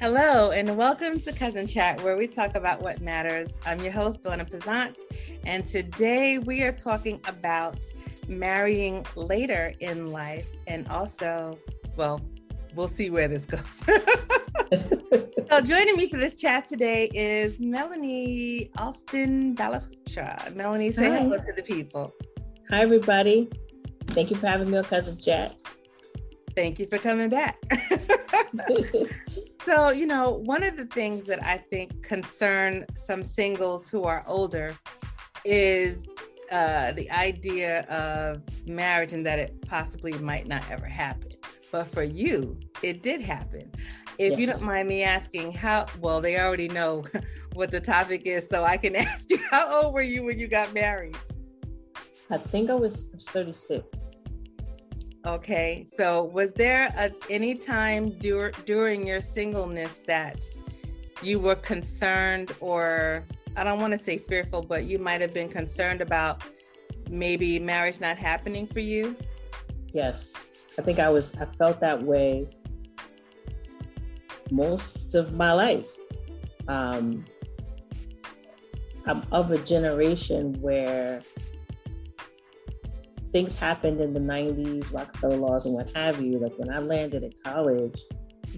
Hello, and welcome to Cousin Chat, where we talk about what matters. I'm your host, Donna Pezant, and today we are talking about marrying later in life and also, well, we'll see where this goes. so, joining me for this chat today is Melanie Austin Balafutra. Melanie, say Hi. hello to the people. Hi, everybody. Thank you for having me on Cousin Chat. Thank you for coming back. so, you know, one of the things that I think concern some singles who are older is uh, the idea of marriage and that it possibly might not ever happen. But for you, it did happen. If yes. you don't mind me asking, how well, they already know what the topic is, so I can ask you, how old were you when you got married? I think I was, I was 36. Okay. So, was there a, any time dur- during your singleness that you were concerned, or I don't want to say fearful, but you might have been concerned about maybe marriage not happening for you? Yes. I think I was, I felt that way most of my life. Um, I'm of a generation where things happened in the 90s, Rockefeller laws and what have you. Like when I landed at college,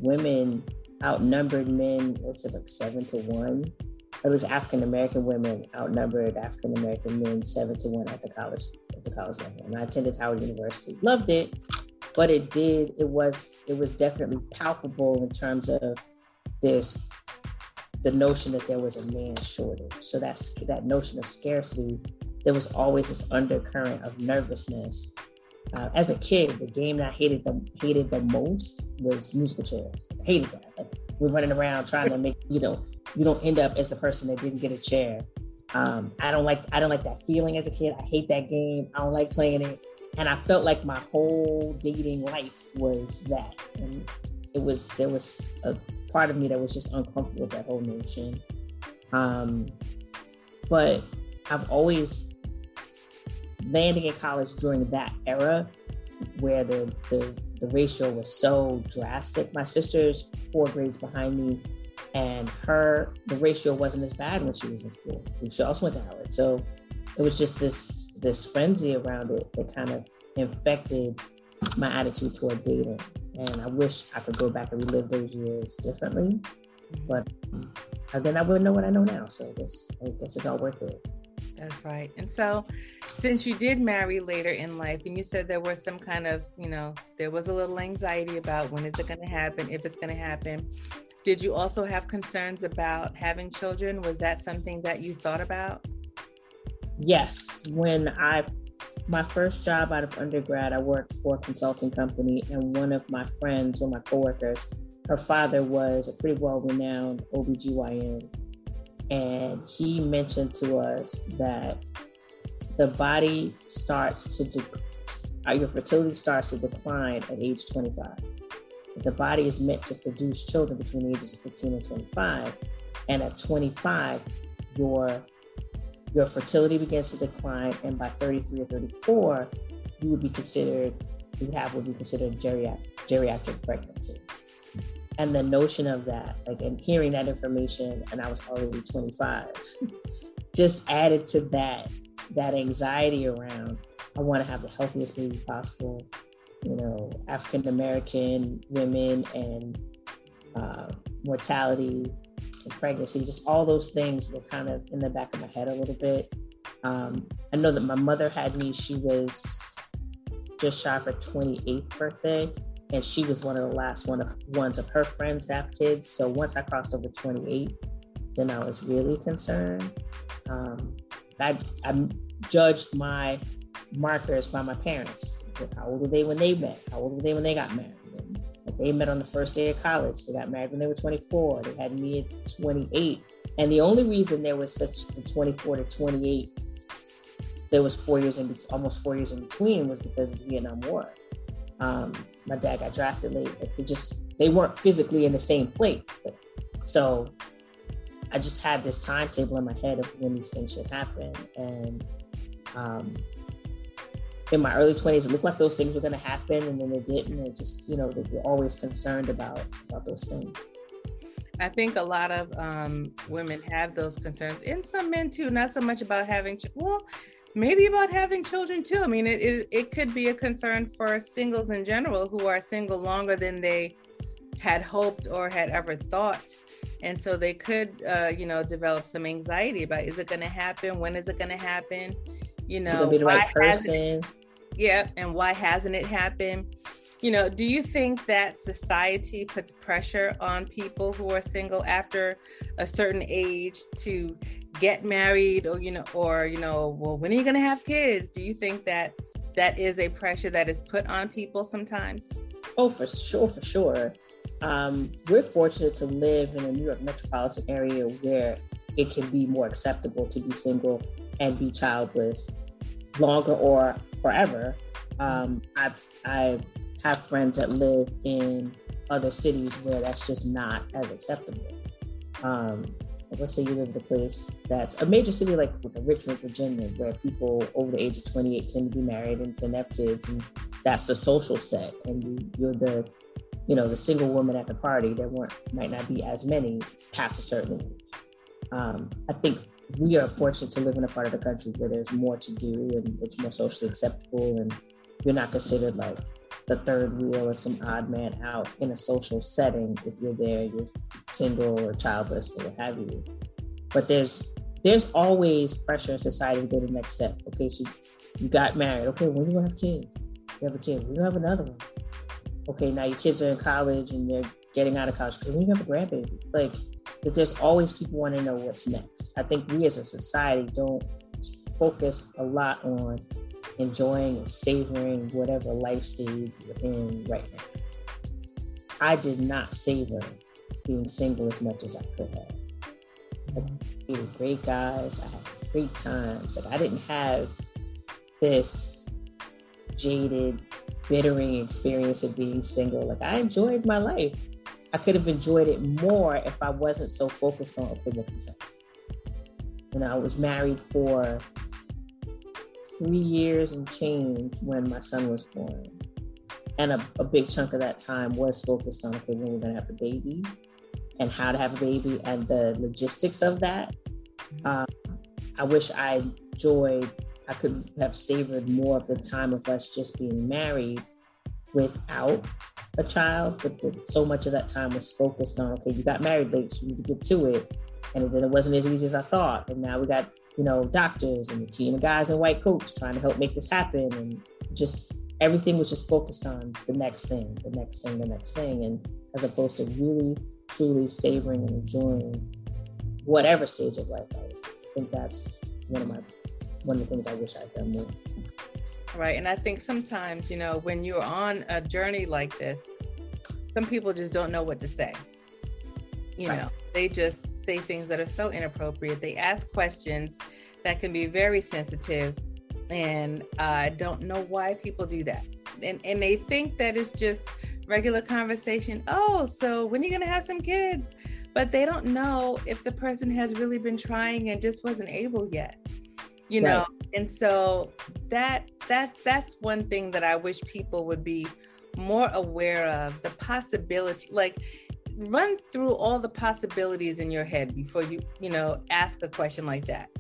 women outnumbered men, what's it like seven to one? At least African American women outnumbered African American men seven to one at the college at the college level. And I attended Howard University. Loved it, but it did, it was, it was definitely palpable in terms of this the notion that there was a man shortage. So that's that notion of scarcity there was always this undercurrent of nervousness. Uh, as a kid, the game that I hated the hated the most was musical chairs. I hated that. Like, we're running around trying to make you know you don't end up as the person that didn't get a chair. Um, I don't like I don't like that feeling as a kid. I hate that game. I don't like playing it. And I felt like my whole dating life was that. And it was there was a part of me that was just uncomfortable with that whole notion. Um, but I've always landing in college during that era where the, the, the ratio was so drastic. My sister's four grades behind me, and her the ratio wasn't as bad when she was in school. She also went to Howard, so it was just this this frenzy around it that kind of infected my attitude toward dating. And I wish I could go back and relive those years differently, but then I wouldn't know what I know now. So I guess I guess it's all worth it. That's right. And so, since you did marry later in life, and you said there was some kind of, you know, there was a little anxiety about when is it going to happen, if it's going to happen. Did you also have concerns about having children? Was that something that you thought about? Yes. When I, my first job out of undergrad, I worked for a consulting company, and one of my friends, one of my coworkers, her father was a pretty well renowned OBGYN and he mentioned to us that the body starts to de- uh, your fertility starts to decline at age 25 the body is meant to produce children between the ages of 15 and 25 and at 25 your your fertility begins to decline and by 33 or 34 you would be considered you would have would be considered geriatric, geriatric pregnancy. And the notion of that like and hearing that information and i was already 25 just added to that that anxiety around i want to have the healthiest baby possible you know african american women and uh, mortality and pregnancy just all those things were kind of in the back of my head a little bit um, i know that my mother had me she was just shy of her 28th birthday and she was one of the last one of ones of her friends to have kids. So once I crossed over 28, then I was really concerned. Um, I, I judged my markers by my parents. How old were they when they met? How old were they when they got married? They met on the first day of college. They got married when they were 24. They had me at 28. And the only reason there was such the 24 to 28, there was four years in between almost four years in between was because of the Vietnam War. Um, my dad got drafted late. Like they just they weren't physically in the same place. But, so I just had this timetable in my head of when these things should happen. And um, in my early 20s, it looked like those things were going to happen, and then they didn't. And just, you know, they were always concerned about about those things. I think a lot of um, women have those concerns, and some men too. Not so much about having, ch- well, maybe about having children too. I mean, it, it it could be a concern for singles in general who are single longer than they had hoped or had ever thought, and so they could, uh, you know, develop some anxiety about is it going to happen? When is it going to happen? You know, be the right person. Yeah, and why hasn't it happened? you know, do you think that society puts pressure on people who are single after a certain age to get married or, you know, or, you know, well, when are you going to have kids? Do you think that that is a pressure that is put on people sometimes? Oh, for sure, for sure. Um, we're fortunate to live in a New York metropolitan area where it can be more acceptable to be single and be childless longer or forever. Um, I, I have friends that live in other cities where that's just not as acceptable. Um, let's say you live in a place that's a major city like Richmond, Virginia, where people over the age of 28 tend to be married and tend to have kids, and that's the social set. And you, are the, you know, the single woman at the party. There weren't might not be as many past a certain age. Um, I think we are fortunate to live in a part of the country where there's more to do and it's more socially acceptable, and you're not considered like the third wheel or some odd man out in a social setting if you're there, you're single or childless or what have you. But there's there's always pressure in society to go to the next step. Okay, so you got married. Okay, when you gonna have kids? You have a kid. You have another one? Okay, now your kids are in college and they're getting out of college. When you have a grandbaby? Like that there's always people want to know what's next. I think we as a society don't focus a lot on enjoying and savoring whatever life stage you're in right now. I did not savor being single as much as I could have. I dated great guys. I had great times. Like I didn't have this jaded, bittering experience of being single. Like I enjoyed my life. I could have enjoyed it more if I wasn't so focused on okay, what next. You know, I was married for three years and change when my son was born. And a, a big chunk of that time was focused on okay, when we're gonna have a baby and how to have a baby and the logistics of that. Um, I wish I enjoyed, I could have savored more of the time of us just being married without a child, but the, so much of that time was focused on okay, you got married late, so you need to get to it. And then it wasn't as easy as I thought. And now we got you know, doctors and a team of guys in white coats trying to help make this happen. And just everything was just focused on the next thing, the next thing, the next thing. And as opposed to really, truly savoring and enjoying whatever stage of life I was. I think that's one of my one of the things I wish I'd done more. Right. And I think sometimes, you know, when you're on a journey like this, some people just don't know what to say. You right. know, they just say things that are so inappropriate. They ask questions that can be very sensitive. And I don't know why people do that. And, and they think that it's just regular conversation. Oh, so when are you going to have some kids? But they don't know if the person has really been trying and just wasn't able yet. You know, right. and so that that that's one thing that I wish people would be more aware of the possibility like run through all the possibilities in your head before you, you know, ask a question like that.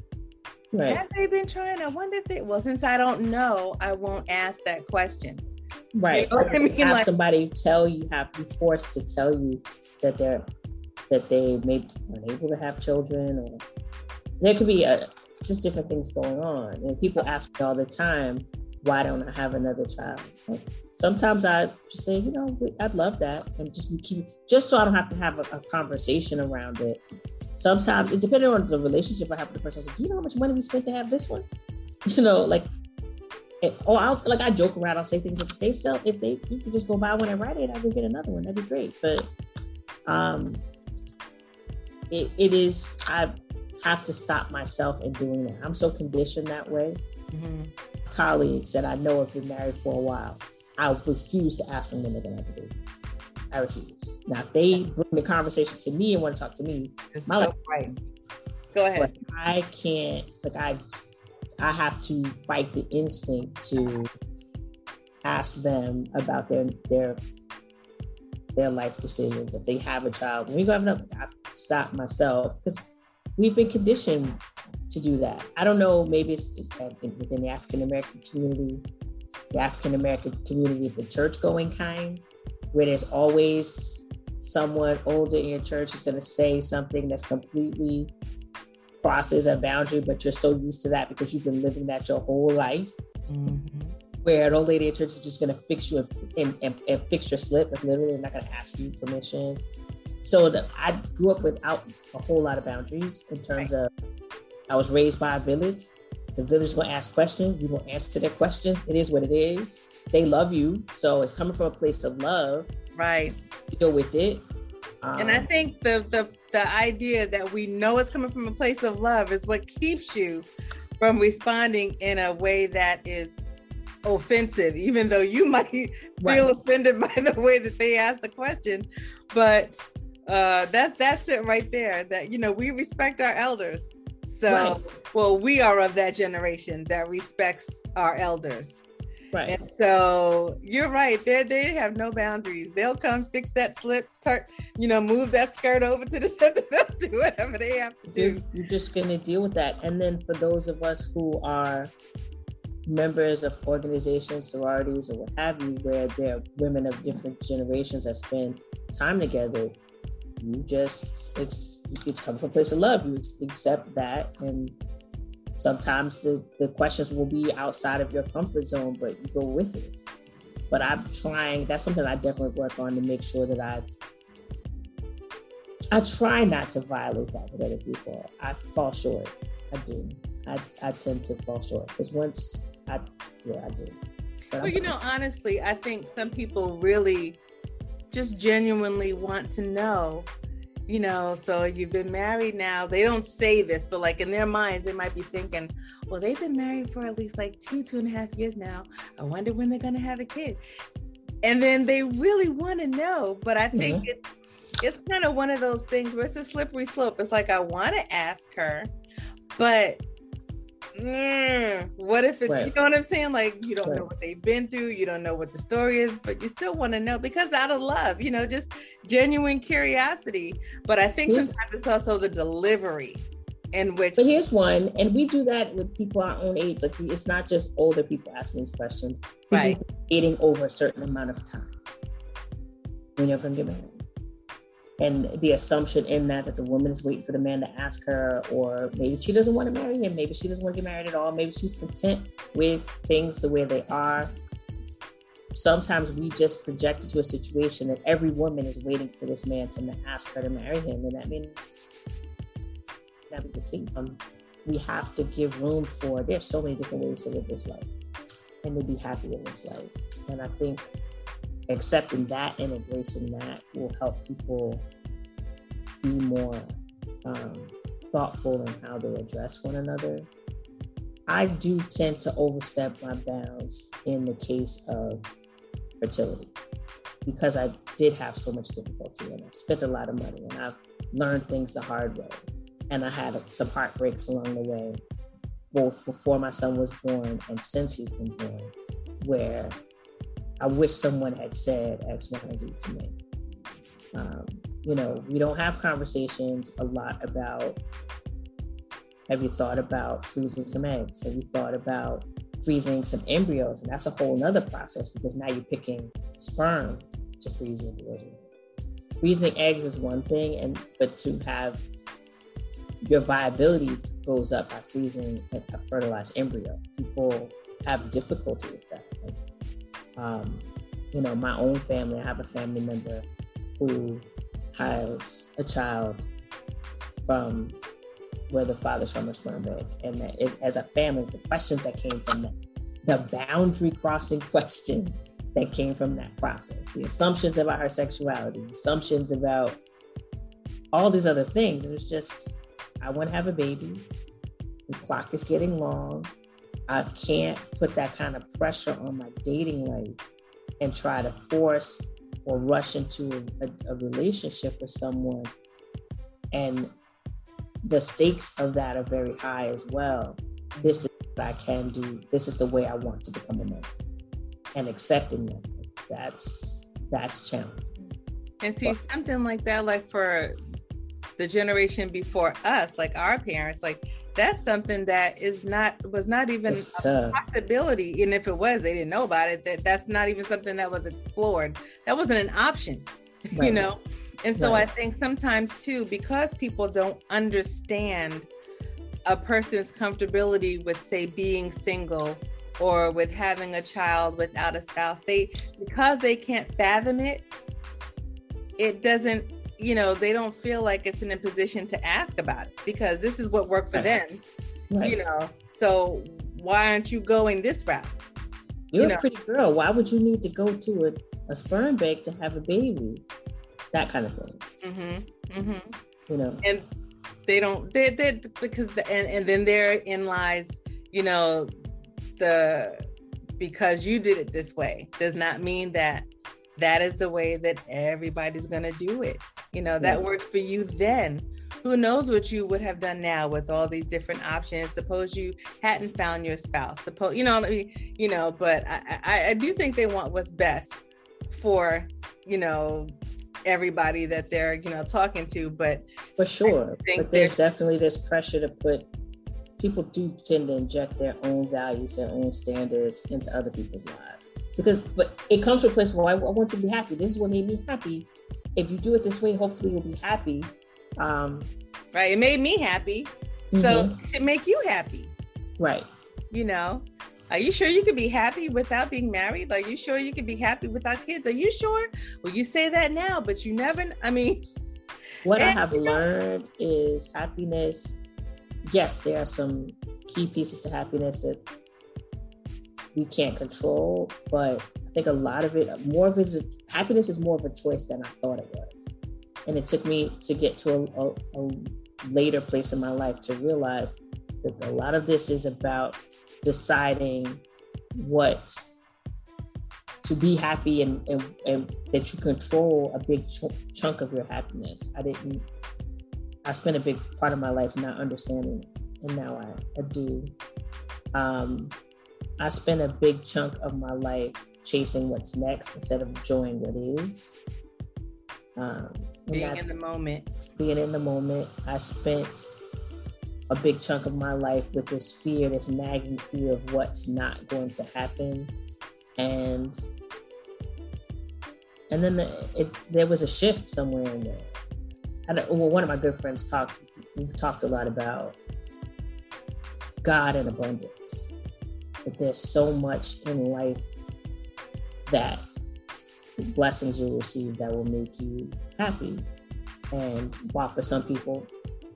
Right. Have they been trying? I wonder if they. Well, since I don't know, I won't ask that question. Right. You know I mean? Have like, somebody tell you, have be forced to tell you that they're that they may be unable to have children, or there could be a, just different things going on. And people ask me all the time, why don't I have another child? Like, sometimes I just say, you know, I'd love that, and just keep just so I don't have to have a, a conversation around it. Sometimes, it depending on the relationship I have with the person, I say, do you know how much money we spent to have this one? You know, like, it, or I'll like I joke around. I'll say things if they sell, if they you can just go buy one and write it, I will get another one. That'd be great. But um, it, it is I have to stop myself in doing that. I'm so conditioned that way. Mm-hmm colleagues that I know have been married for a while, I refuse to ask them when they're gonna have a baby. I refuse. Now, if they bring the conversation to me and want to talk to me, it's my so life, right. Go ahead. I can't. Like I, I have to fight the instinct to ask them about their their their life decisions. If they have a child, when we go have another, I stop myself because we've been conditioned to do that. I don't know, maybe it's, it's within the African American community, the African American community, of the church going kind, where there's always someone older in your church is going to say something that's completely crosses a boundary, but you're so used to that because you've been living that your whole life. Mm-hmm. Where an old lady at church is just going to fix you and, and, and, fix your slip, like literally, they're not going to ask you permission. So the, I grew up without a whole lot of boundaries in terms right. of I was raised by a village. The village to ask questions. You're going to answer their questions. It is what it is. They love you. So it's coming from a place of love. Right. Deal with it. Um, and I um, think the, the the idea that we know it's coming from a place of love is what keeps you from responding in a way that is offensive, even though you might right. feel offended by the way that they ask the question. But uh, that that's it right there. That you know we respect our elders. So, right. well, we are of that generation that respects our elders. Right. And so you're right. They they have no boundaries. They'll come fix that slip, tur- you know, move that skirt over to the center. They'll do whatever they have to do. You're just gonna deal with that. And then for those of us who are members of organizations, sororities, or what have you, where there are women of different generations that spend time together, you just it's it's come from a place of love. You accept that and sometimes the, the questions will be outside of your comfort zone, but you go with it. But I'm trying, that's something I definitely work on to make sure that I I try not to violate that with other people. I fall short. I do. I, I tend to fall short because once I yeah, I do. But well, I'm, you know, honestly, I think some people really just genuinely want to know you know so you've been married now. They don't say this but like in their minds they might be thinking well they've been married for at least like two two and a half years now. I wonder when they're going to have a kid. And then they really want to know but i think mm-hmm. it's, it's kind of one of those things where it's a slippery slope. It's like i want to ask her but mm, what if it's right. you know what I'm saying? Like you don't right. know what they've been through, you don't know what the story is, but you still want to know because out of love, you know, just genuine curiosity. But I think here's, sometimes it's also the delivery in which But here's one, and we do that with people our own age. Like it's not just older people asking these questions. People right. Dating over a certain amount of time. When you're gonna get married and the assumption in that that the woman is waiting for the man to ask her or maybe she doesn't want to marry him maybe she doesn't want to get married at all maybe she's content with things the way they are. Sometimes we just project into a situation that every woman is waiting for this man to ask her to marry him and that means that be the um, we have to give room for there's so many different ways to live this life and to be happy in this life. And i think accepting that and embracing that will help people be more um, thoughtful in how they address one another. I do tend to overstep my bounds in the case of fertility because I did have so much difficulty and I spent a lot of money and I've learned things the hard way. And I had some heartbreaks along the way, both before my son was born and since he's been born, where I wish someone had said X, Y, and Z to me. Um, you know, we don't have conversations a lot about have you thought about freezing some eggs? Have you thought about freezing some embryos? And that's a whole nother process because now you're picking sperm to freeze embryos. Freezing eggs is one thing, and but to have your viability goes up by freezing a fertilized embryo. People have difficulty with that um, you know, my own family, I have a family member who has a child from where the father's from bank. And that it, as a family, the questions that came from that, the boundary crossing questions that came from that process, the assumptions about her sexuality, the assumptions about all these other things. It was just, I want to have a baby. The clock is getting long. I can't put that kind of pressure on my dating life and try to force or rush into a, a, relationship with someone. And the stakes of that are very high as well. This is what I can do. This is the way I want to become a man. And accepting that. That's that's challenging. And see, something like that, like for the generation before us, like our parents, like that's something that is not was not even a possibility. And if it was, they didn't know about it. That that's not even something that was explored. That wasn't an option, right. you know. And so right. I think sometimes too, because people don't understand a person's comfortability with, say, being single or with having a child without a spouse, they because they can't fathom it, it doesn't you know they don't feel like it's in a position to ask about it because this is what worked for right. them right. you know so why aren't you going this route you're you know? a pretty girl why would you need to go to a, a sperm bank to have a baby that kind of thing mm-hmm. Mm-hmm. you know and they don't they they because the, and, and then therein lies you know the because you did it this way does not mean that that is the way that everybody's going to do it. You know, that worked for you then. Who knows what you would have done now with all these different options? Suppose you hadn't found your spouse. Suppose you know, you know. But I, I, I do think they want what's best for you know everybody that they're you know talking to. But for sure, but there's definitely this pressure to put. People do tend to inject their own values, their own standards into other people's lives because but it comes from a place where I, I, want to be happy. This is what made me happy. If you do it this way, hopefully you'll be happy. Um, right. It made me happy, so mm-hmm. it should make you happy. Right. You know, are you sure you could be happy without being married? Are you sure you could be happy without kids? Are you sure? Well, you say that now, but you never. I mean, what I have learned is happiness. Yes, there are some key pieces to happiness that we can't control. But I think a lot of it, more of it is happiness is more of a choice than I thought it was. And it took me to get to a, a, a later place in my life to realize that a lot of this is about deciding what to be happy and, and, and that you control a big ch- chunk of your happiness. I didn't, I spent a big part of my life not understanding it, and now I, I do. Um, I spent a big chunk of my life chasing what's next instead of enjoying what is. Um, being in the moment. Being in the moment. I spent a big chunk of my life with this fear, this nagging fear of what's not going to happen. And and then the, it, there was a shift somewhere in there. I well, one of my good friends talked. We talked a lot about God and abundance but there's so much in life that blessings you'll receive that will make you happy. And while for some people,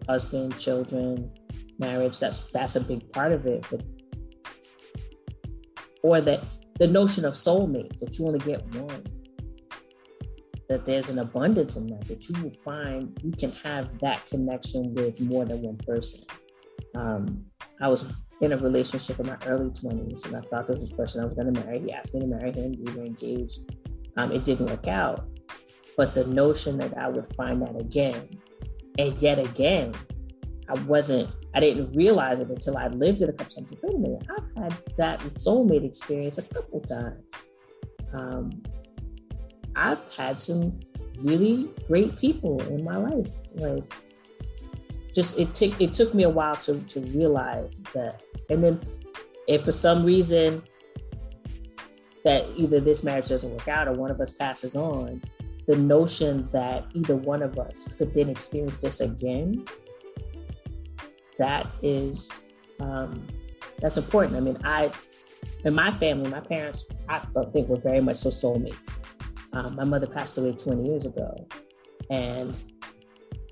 husband, children, marriage, that's that's a big part of it. But or that the notion of soulmates, that you only get one. That there's an abundance in that, that you will find you can have that connection with more than one person. Um, I was in a relationship in my early 20s and I thought this was the person I was going to marry. He asked me to marry him. We were engaged. Um, it didn't work out. But the notion that I would find that again and yet again, I wasn't, I didn't realize it until I lived it a couple times. Wait a minute, I've had that soulmate experience a couple times. Um, I've had some really great people in my life. Like just it took it took me a while to to realize that. And then if for some reason that either this marriage doesn't work out or one of us passes on, the notion that either one of us could then experience this again, that is um, that's important. I mean, I in my family, my parents, I think were very much so soulmates. Um, my mother passed away 20 years ago, and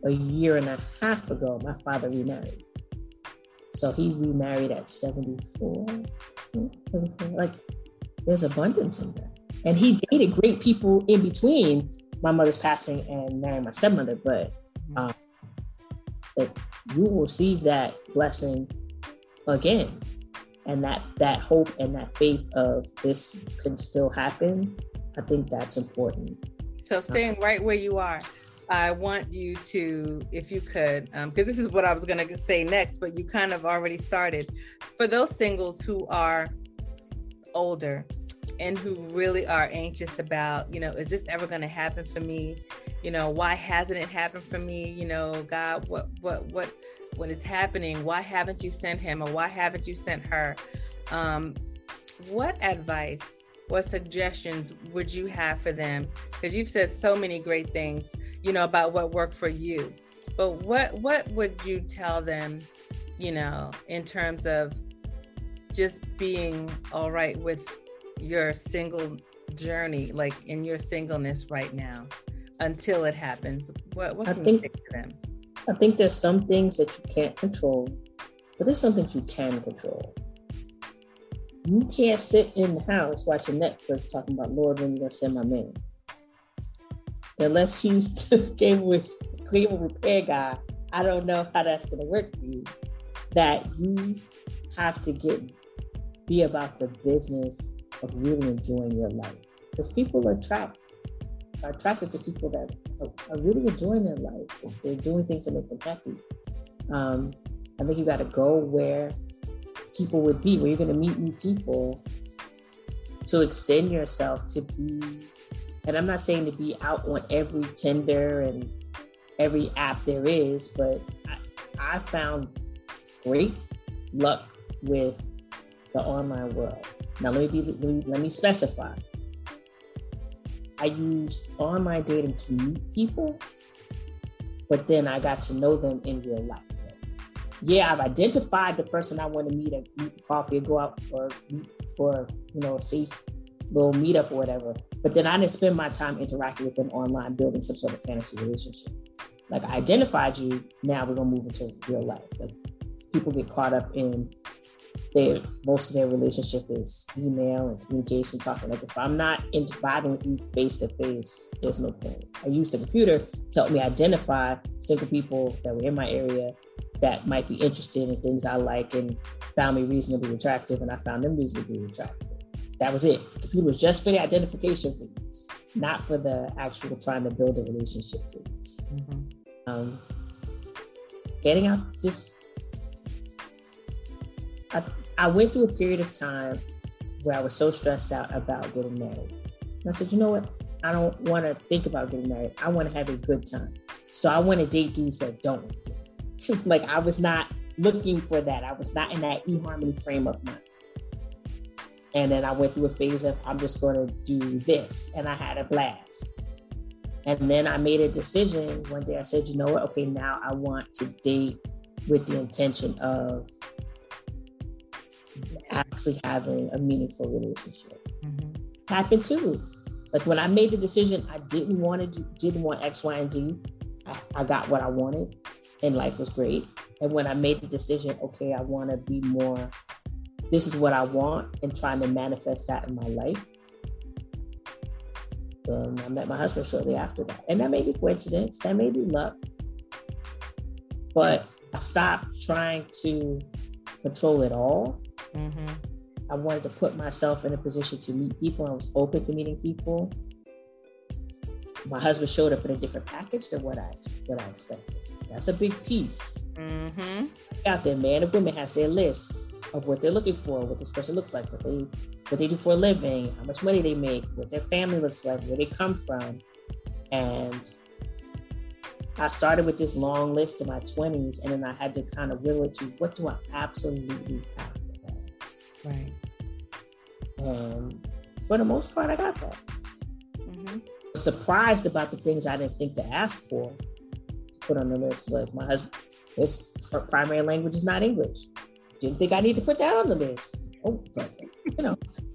a year and a half ago, my father remarried. So he remarried at 74. Like, there's abundance in that. And he dated great people in between my mother's passing and marrying my stepmother, but um, that you will receive that blessing again. And that that hope and that faith of this can still happen, I think that's important. So staying right where you are. I want you to, if you could, because um, this is what I was going to say next, but you kind of already started. For those singles who are older and who really are anxious about, you know, is this ever going to happen for me? you know, why hasn't it happened for me? You know, God, what, what, what, what is happening? Why haven't you sent him or why haven't you sent her? Um, what advice what suggestions would you have for them? Because you've said so many great things, you know, about what worked for you. But what what would you tell them, you know, in terms of just being all right with your single journey, like in your singleness right now, until it happens? What what can I think, you say to them? I think there's some things that you can't control, but there's some things you can control you can't sit in the house watching Netflix talking about Lord when you're gonna send my man. Unless he's cable, cable repair guy, I don't know how that's gonna work for you. That you have to get be about the business of really enjoying your life. Because people are trapped, are attracted to people that are, really enjoying their life. They're doing things to make them happy. Um, I think you got to go where people would be, where you're going to meet new people to extend yourself to be. And I'm not saying to be out on every Tinder and every app there is, but I, I found great luck with the online world. Now let me be let me, let me specify. I used online dating to meet people, but then I got to know them in real life yeah, I've identified the person I want to meet and meet for coffee or go out for for you know a safe little meetup or whatever. But then I didn't spend my time interacting with them online, building some sort of fantasy relationship. Like I identified you, now we're gonna move into real life. Like people get caught up in their most of their relationship is email and communication, talking. Like if I'm not vibing with you face to face, there's no point. I used the computer to help me identify single people that were in my area that might be interested in things I like and found me reasonably attractive, and I found them reasonably attractive. That was it. The computer was just for the identification phase, not for the actual trying to build a relationship phase. Mm-hmm. Um, getting out, just I, I went through a period of time where I was so stressed out about getting married. And I said, you know what? I don't want to think about getting married. I want to have a good time. So I want to date dudes that don't like I was not looking for that. I was not in that eHarmony frame of mind. And then I went through a phase of I'm just going to do this, and I had a blast. And then I made a decision one day. I said, you know what? Okay, now I want to date with the intention of actually having a meaningful relationship. Mm-hmm. Happened too. Like when I made the decision, I didn't want to do, didn't want X, Y, and Z. I, I got what I wanted and life was great. And when I made the decision, okay, I want to be more, this is what I want, and trying to manifest that in my life. Then I met my husband shortly after that. And that may be coincidence, that may be luck. But I stopped trying to control it all. Mm-hmm. I wanted to put myself in a position to meet people. I was open to meeting people. My husband showed up in a different package than what I what I expected. That's a big piece. Mm-hmm. Out there, man and women has their list of what they're looking for, what this person looks like, what they what they do for a living, how much money they make, what their family looks like, where they come from, and I started with this long list in my 20s, and then I had to kind of will it to what do I absolutely have to have. Right. And for the most part, I got that. Mm-hmm. Surprised about the things I didn't think to ask for, put on the list. Like my husband, his primary language is not English. Didn't think I need to put that on the list. Oh, but you know.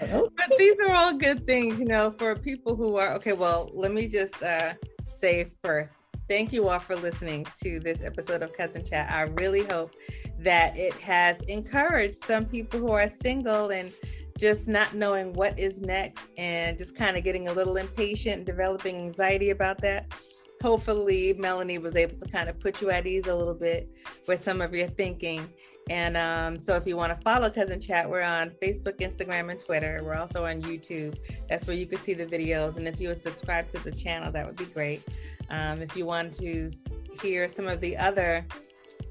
but these are all good things, you know, for people who are okay. Well, let me just uh, say first, thank you all for listening to this episode of Cousin Chat. I really hope that it has encouraged some people who are single and just not knowing what is next and just kind of getting a little impatient, developing anxiety about that hopefully Melanie was able to kind of put you at ease a little bit with some of your thinking. And um, so if you want to follow Cousin Chat, we're on Facebook, Instagram, and Twitter. We're also on YouTube. That's where you could see the videos. And if you would subscribe to the channel, that would be great. Um, if you want to hear some of the other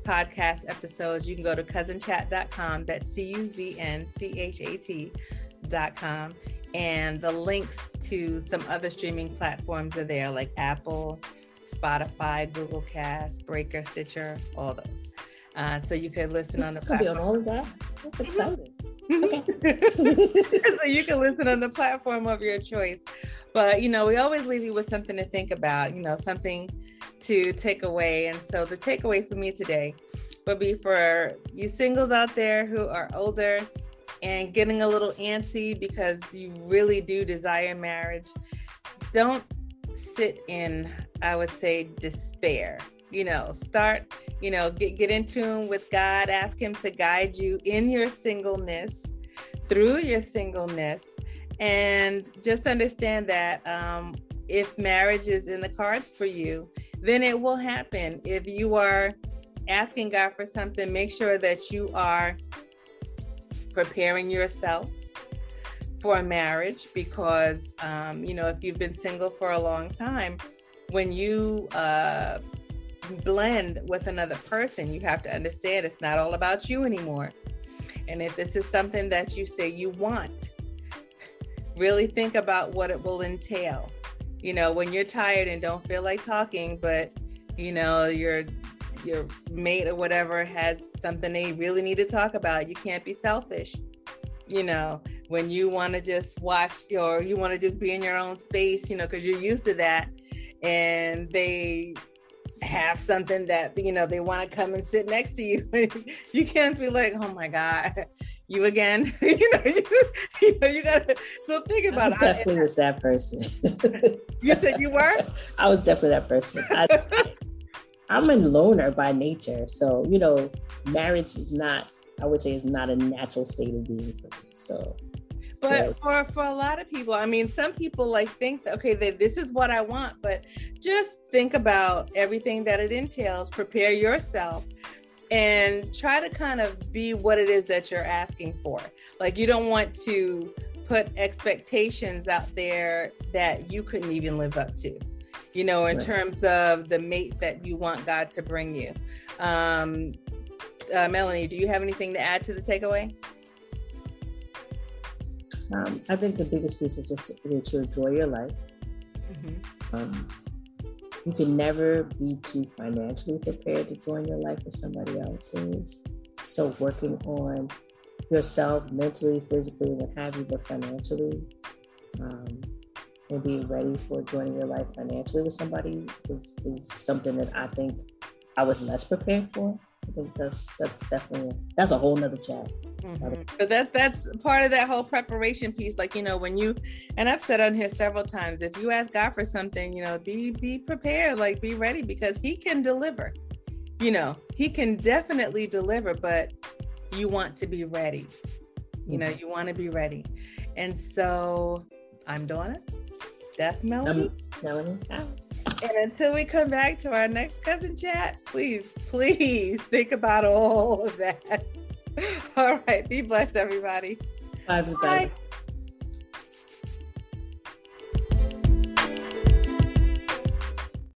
podcast episodes, you can go to cuznchat.com. That's C U Z N C H A T.com. And the links to some other streaming platforms are there, like Apple, Spotify, Google Cast, Breaker, Stitcher, all those. Uh, so you could listen on the platform. Be on all of that. That's mm-hmm. exciting. Okay. so you can listen on the platform of your choice. But you know, we always leave you with something to think about. You know, something to take away. And so the takeaway for me today would be for you singles out there who are older and getting a little antsy because you really do desire marriage. Don't sit in, I would say, despair. You know, start, you know, get, get in tune with God, ask Him to guide you in your singleness, through your singleness, and just understand that um, if marriage is in the cards for you, then it will happen. If you are asking God for something, make sure that you are preparing yourself for a marriage because, um, you know, if you've been single for a long time, when you uh, blend with another person, you have to understand it's not all about you anymore. And if this is something that you say you want, really think about what it will entail you know when you're tired and don't feel like talking but you know your your mate or whatever has something they really need to talk about you can't be selfish you know when you want to just watch or you want to just be in your own space you know because you're used to that and they have something that you know they want to come and sit next to you you can't be like oh my god you again. you know, you, you know, you gotta. So think about I it. Definitely was that person. you said you were. I was definitely that person. I, I'm a loner by nature, so you know, marriage is not. I would say is not a natural state of being for me. So but for for a lot of people i mean some people like think that okay that this is what i want but just think about everything that it entails prepare yourself and try to kind of be what it is that you're asking for. Like you don't want to put expectations out there that you couldn't even live up to. You know, in terms of the mate that you want God to bring you. Um, uh, Melanie, do you have anything to add to the takeaway? Um, I think the biggest piece is just to, to enjoy your life. Mm-hmm. Um, you can never be too financially prepared to join your life with somebody else's. So working on yourself mentally, physically, what have you, but financially, um, and being ready for joining your life financially with somebody is, is something that I think I was less prepared for. I think that's that's definitely that's a whole nother chat. Mm-hmm. But that that's part of that whole preparation piece. Like you know, when you and I've said on here several times, if you ask God for something, you know, be be prepared, like be ready because He can deliver. You know, He can definitely deliver, but you want to be ready. You know, mm-hmm. you want to be ready. And so I'm Donna. That's Melanie. Um, Melanie. And until we come back to our next cousin chat, please, please think about all of that. All right. Be blessed, everybody. Bye, everybody. Bye.